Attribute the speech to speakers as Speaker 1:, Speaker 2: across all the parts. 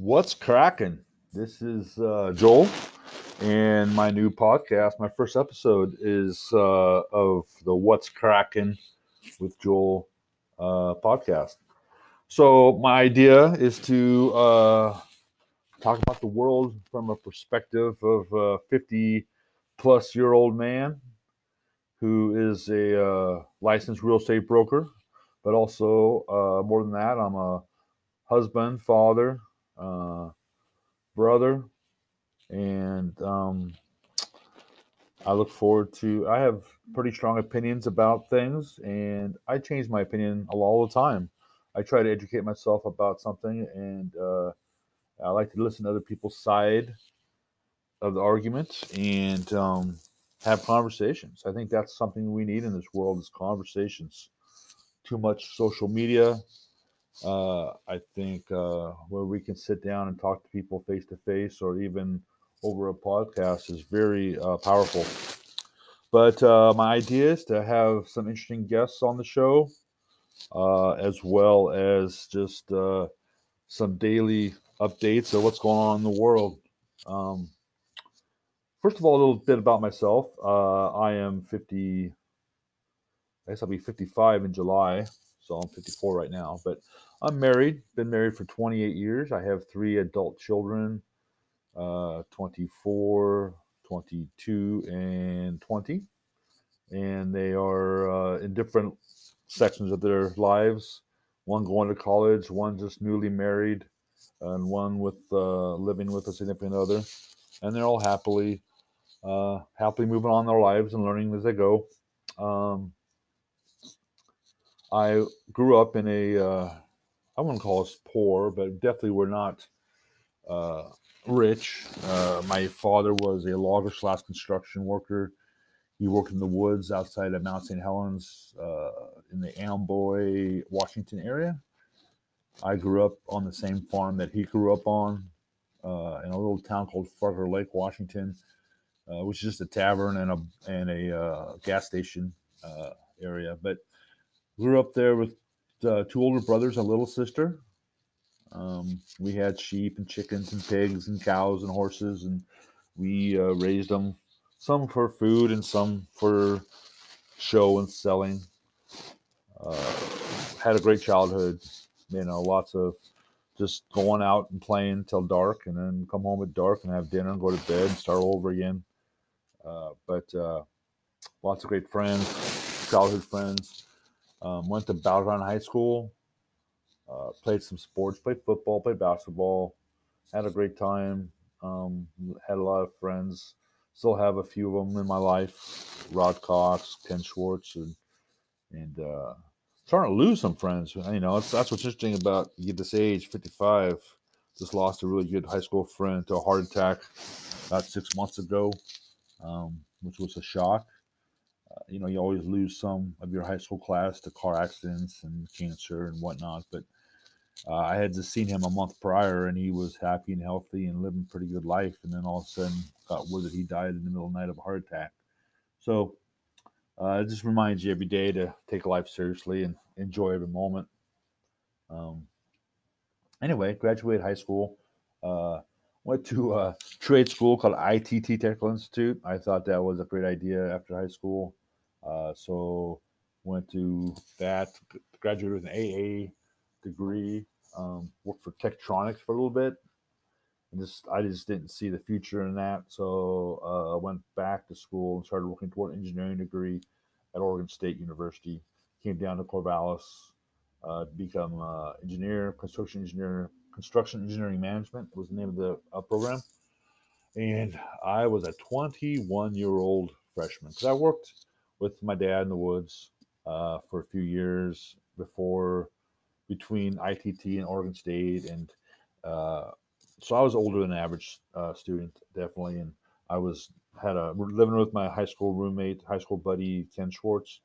Speaker 1: What's cracking? This is uh, Joel, and my new podcast. My first episode is uh, of the What's Cracking with Joel uh, podcast. So my idea is to uh, talk about the world from a perspective of a 50 plus year old man who is a uh, licensed real estate broker, but also uh, more than that, I'm a husband, father, uh, brother, and um, I look forward to. I have pretty strong opinions about things, and I change my opinion all the time. I try to educate myself about something, and uh, I like to listen to other people's side of the argument and um, have conversations. I think that's something we need in this world is conversations. Too much social media. Uh, I think uh, where we can sit down and talk to people face to face or even over a podcast is very uh, powerful. But uh, my idea is to have some interesting guests on the show, uh, as well as just uh, some daily updates of what's going on in the world. Um, first of all, a little bit about myself. Uh, I am 50, I guess I'll be 55 in July, so I'm 54 right now. But I'm married, been married for 28 years. I have three adult children uh, 24, 22, and 20. And they are uh, in different sections of their lives. One going to college, one just newly married, and one with uh, living with a significant other. And they're all happily, uh, happily moving on their lives and learning as they go. Um, I grew up in a, uh, I wouldn't call us poor, but definitely we're not uh, rich. Uh, my father was a logger slash construction worker. He worked in the woods outside of Mount St. Helens uh, in the Amboy, Washington area. I grew up on the same farm that he grew up on uh, in a little town called Fargher Lake, Washington, uh, which is just a tavern and a and a gas station area. But grew up there with two older brothers, and a little sister, um, we had sheep and chickens and pigs and cows and horses, and we uh, raised them some for food and some for show and selling. Uh, had a great childhood, you know, lots of just going out and playing till dark, and then come home at dark and have dinner and go to bed and start over again. Uh, but uh, lots of great friends, childhood friends. Um, went to Battleground High School uh, played some sports, played football, played basketball, had a great time. Um, had a lot of friends. Still have a few of them in my life. Rod Cox, Ken Schwartz, and and uh, starting to lose some friends. You know, that's what's interesting about you get this age, 55. Just lost a really good high school friend to a heart attack about six months ago, um, which was a shock. Uh, you know, you always lose some of your high school class to car accidents and cancer and whatnot, but uh, I had just seen him a month prior, and he was happy and healthy and living a pretty good life. And then all of a sudden, got word that he died in the middle of the night of a heart attack. So uh, it just reminds you every day to take life seriously and enjoy every moment. Um, anyway, graduated high school. Uh, went to a trade school called ITT Technical Institute. I thought that was a great idea after high school. Uh, so went to that, graduated with an AA degree um, worked for Tektronix for a little bit. And just I just didn't see the future in that, so uh, I went back to school and started working toward an engineering degree at Oregon State University. Came down to Corvallis uh, to become uh, engineer, construction engineer, construction engineering management was the name of the uh, program. And I was a 21 year old freshman because I worked with my dad in the woods uh, for a few years before between ITT and Oregon State, and uh, so I was older than average uh, student, definitely, and I was had a living with my high school roommate, high school buddy Ken Schwartz,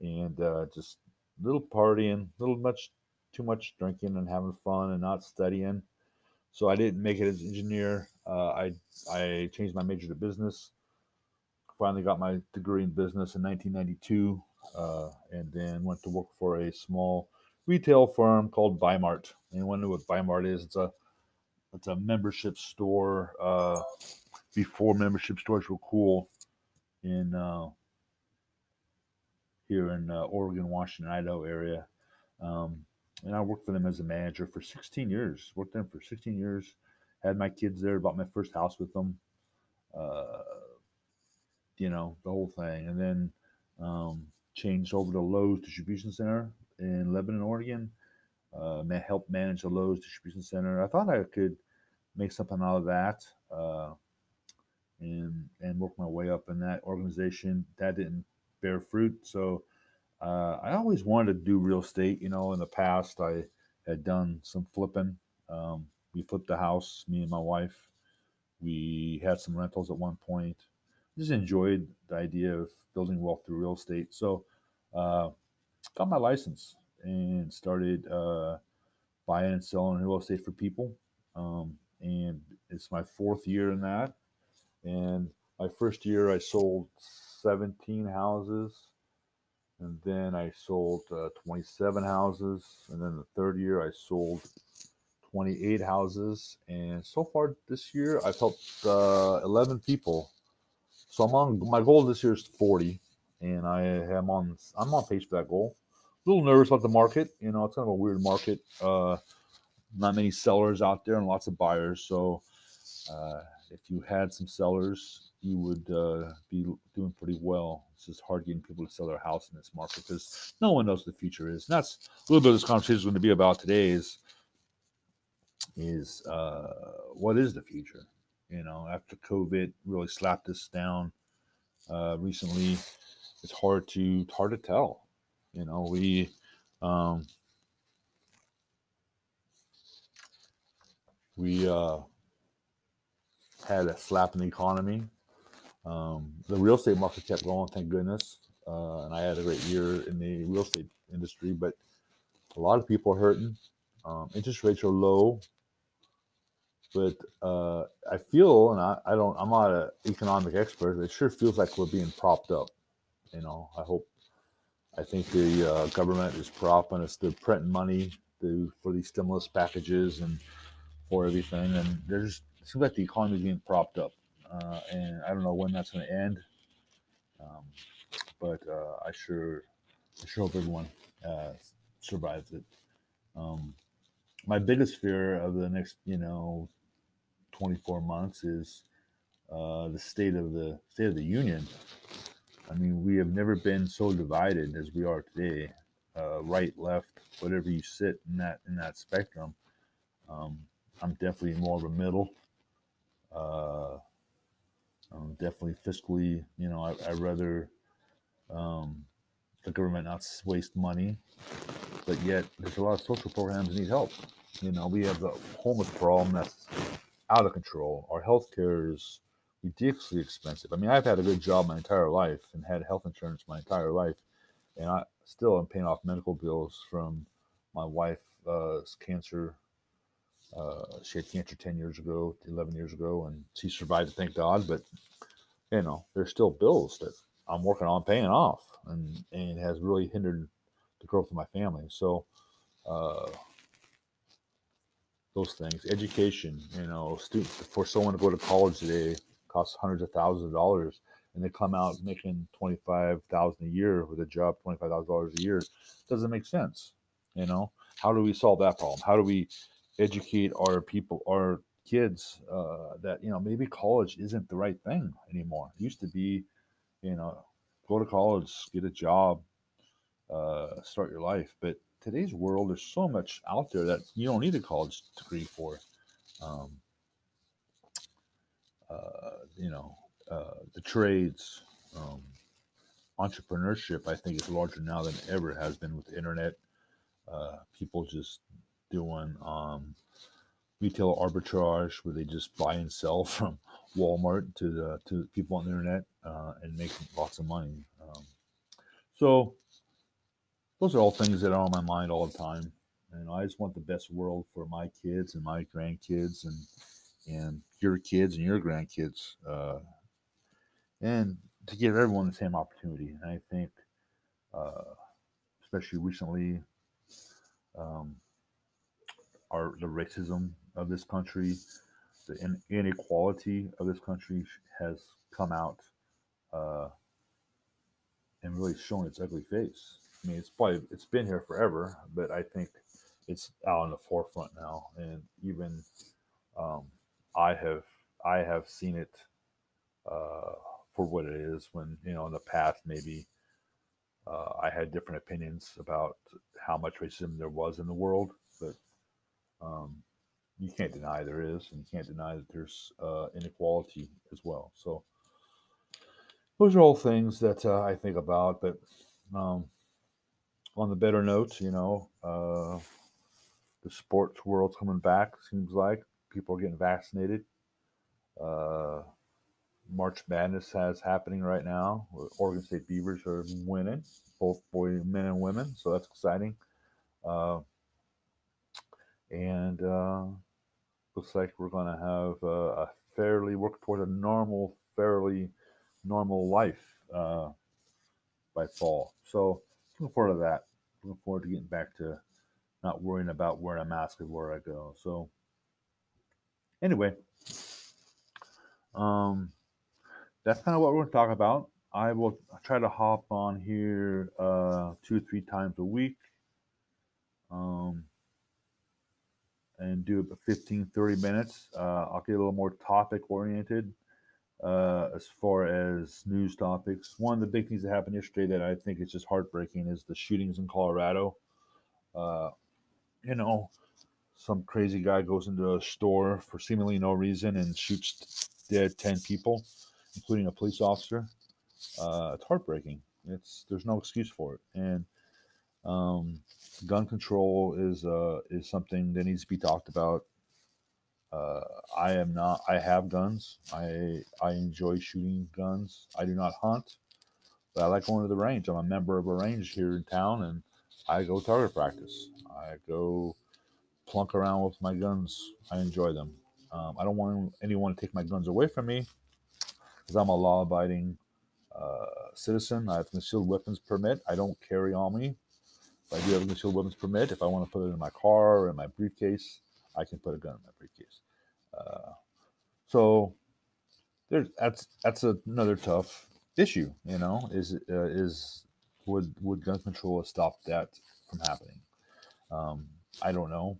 Speaker 1: and uh, just little partying, little much too much drinking and having fun and not studying. So I didn't make it as engineer. Uh, I I changed my major to business. Finally got my degree in business in 1992, uh, and then went to work for a small retail firm called Bi-Mart. Anyone know what Bi-Mart is? It's a it's a membership store. Uh, before membership stores were cool in uh, here in uh, Oregon, Washington, Idaho area. Um, and I worked for them as a manager for 16 years. Worked there for 16 years. Had my kids there. Bought my first house with them. Uh, you know the whole thing, and then um, changed over to Lowe's Distribution Center in Lebanon, Oregon. Uh, helped manage the Lowe's Distribution Center. I thought I could make something out of that, uh, and and work my way up in that organization. That didn't bear fruit, so uh, I always wanted to do real estate. You know, in the past, I had done some flipping. Um, we flipped a house, me and my wife. We had some rentals at one point. Just enjoyed the idea of building wealth through real estate. So, uh, got my license and started uh, buying and selling real estate for people. Um, and it's my fourth year in that. And my first year, I sold 17 houses and then I sold uh, 27 houses, and then the third year I sold 28 houses, and so far this year I've helped uh, 11 people. So I'm on my goal this year is 40, and I am on I'm on pace for that goal. A little nervous about the market, you know, it's kind of a weird market. Uh, not many sellers out there and lots of buyers. So uh, if you had some sellers, you would uh, be doing pretty well. It's just hard getting people to sell their house in this market because no one knows what the future is. And that's a little bit of this conversation is going to be about today is, is uh, what is the future? You know, after COVID really slapped us down uh, recently, it's hard to it's hard to tell. You know, we um, we uh, had a slap in the economy um, the real estate market kept going, thank goodness. Uh, and I had a great year in the real estate industry, but a lot of people are hurting. Um, interest rates are low, but uh, I feel, and I, I don't, I'm not an economic expert, it sure feels like we're being propped up. You know, I hope, I think the uh, government is propping us, they're printing money to, for these stimulus packages and for everything. And there's, it seems like the economy is being propped up uh, and I don't know when that's going to end. Um, but uh, I sure, I sure hope everyone uh, survives it. Um, my biggest fear of the next, you know, 24 months is uh, the state of the state of the union. I mean, we have never been so divided as we are today, uh, right, left, whatever you sit in that in that spectrum. Um, I'm definitely more of a middle. Uh, um, definitely fiscally, you know, I, would rather um, the government not waste money, but yet there's a lot of social programs that need help. You know, we have the homeless problem that's out of control. Our health care is ridiculously expensive. I mean, I've had a good job my entire life and had health insurance my entire life, and I still am paying off medical bills from my wife's uh, cancer uh, she had cancer 10 years ago, 11 years ago, and she survived, thank God. But, you know, there's still bills that I'm working on paying off, and, and it has really hindered the growth of my family. So, uh, those things, education, you know, students, for someone to go to college today costs hundreds of thousands of dollars, and they come out making 25000 a year with a job, $25,000 a year. Doesn't make sense. You know, how do we solve that problem? How do we educate our people, our kids, uh, that you know maybe college isn't the right thing anymore. It used to be, you know, go to college, get a job, uh, start your life. But today's world, there's so much out there that you don't need a college degree for. Um, uh, you know, uh, the trades, um, entrepreneurship, I think, is larger now than ever has been with the internet. Uh, people just doing um, retail arbitrage where they just buy and sell from Walmart to the to people on the internet uh, and make lots of money. Um, so those are all things that are on my mind all the time, and I just want the best world for my kids and my grandkids and and your kids and your grandkids, uh, and to give everyone the same opportunity. And I think, uh, especially recently. Um, our the racism of this country, the inequality of this country has come out uh, and really shown its ugly face. I mean, it's probably it's been here forever, but I think it's out in the forefront now, and even um, I have I have seen it uh, for what it is. When you know in the past, maybe uh, I had different opinions about how much racism there was in the world, but um, you can't deny there is, and you can't deny that there's uh, inequality as well. So those are all things that uh, I think about. But um, on the better note, you know, uh, the sports world's coming back. Seems like people are getting vaccinated. Uh, March Madness has happening right now. Oregon State Beavers are winning, both boy, men and women, so that's exciting. Uh, and uh, looks like we're going to have a, a fairly work toward a normal, fairly normal life uh, by fall. So looking forward to that. Looking forward to getting back to not worrying about wearing a mask everywhere I go. So anyway, um, that's kind of what we're going to talk about. I will try to hop on here uh, two three times a week um, and do 15, 30 minutes. Uh, I'll get a little more topic oriented uh, as far as news topics. One of the big things that happened yesterday that I think is just heartbreaking is the shootings in Colorado. Uh, you know, some crazy guy goes into a store for seemingly no reason and shoots dead 10 people, including a police officer. Uh, it's heartbreaking. It's there's no excuse for it, and um, gun control is uh, is something that needs to be talked about uh, I am not. I have guns. I I enjoy shooting guns. I do not hunt, but I like going to the range. I'm a member of a range here in town, and I go target practice. I go plunk around with my guns. I enjoy them. Um, I don't want anyone to take my guns away from me because I'm a law-abiding uh, citizen. I have a concealed weapons permit. I don't carry on me. But I do have a concealed weapons permit. If I want to put it in my car or in my briefcase, I can put a gun in my briefcase. Uh, so there's that's that's another tough issue. You know, is uh, is would would gun control stopped that from happening? Um, I don't know.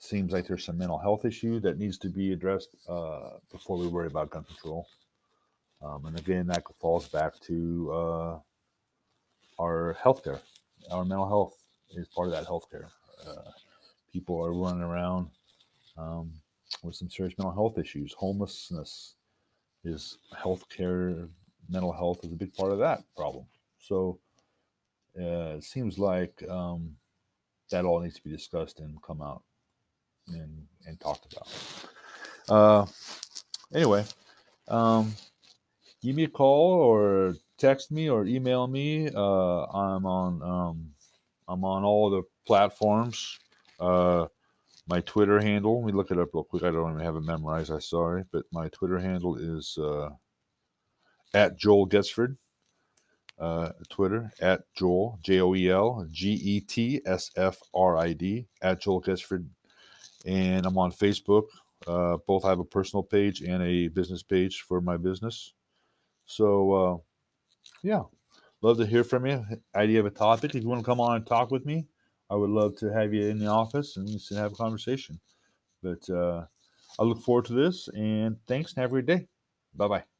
Speaker 1: Seems like there's some mental health issue that needs to be addressed uh, before we worry about gun control. Um, and again, that falls back to uh, our healthcare. Our mental health is part of that healthcare. Uh, people are running around um, with some serious mental health issues. Homelessness is healthcare, mental health is a big part of that problem. So uh, it seems like um, that all needs to be discussed and come out and, and talked about. Uh, anyway, um, give me a call or text me or email me. Uh, I'm on um, I'm on all the platforms. Uh, my Twitter handle, let me look it up real quick. I don't even have it memorized. I'm sorry, but my Twitter handle is uh, at Joel Getsford. Uh, Twitter at Joel J O E L G E T S F R I D at Joel Getsford, and I'm on Facebook. Uh, both have a personal page and a business page for my business. So, uh, yeah, love to hear from you. Idea of a topic. If you want to come on and talk with me, I would love to have you in the office and just have a conversation. But uh, I look forward to this and thanks and have a great day. Bye bye.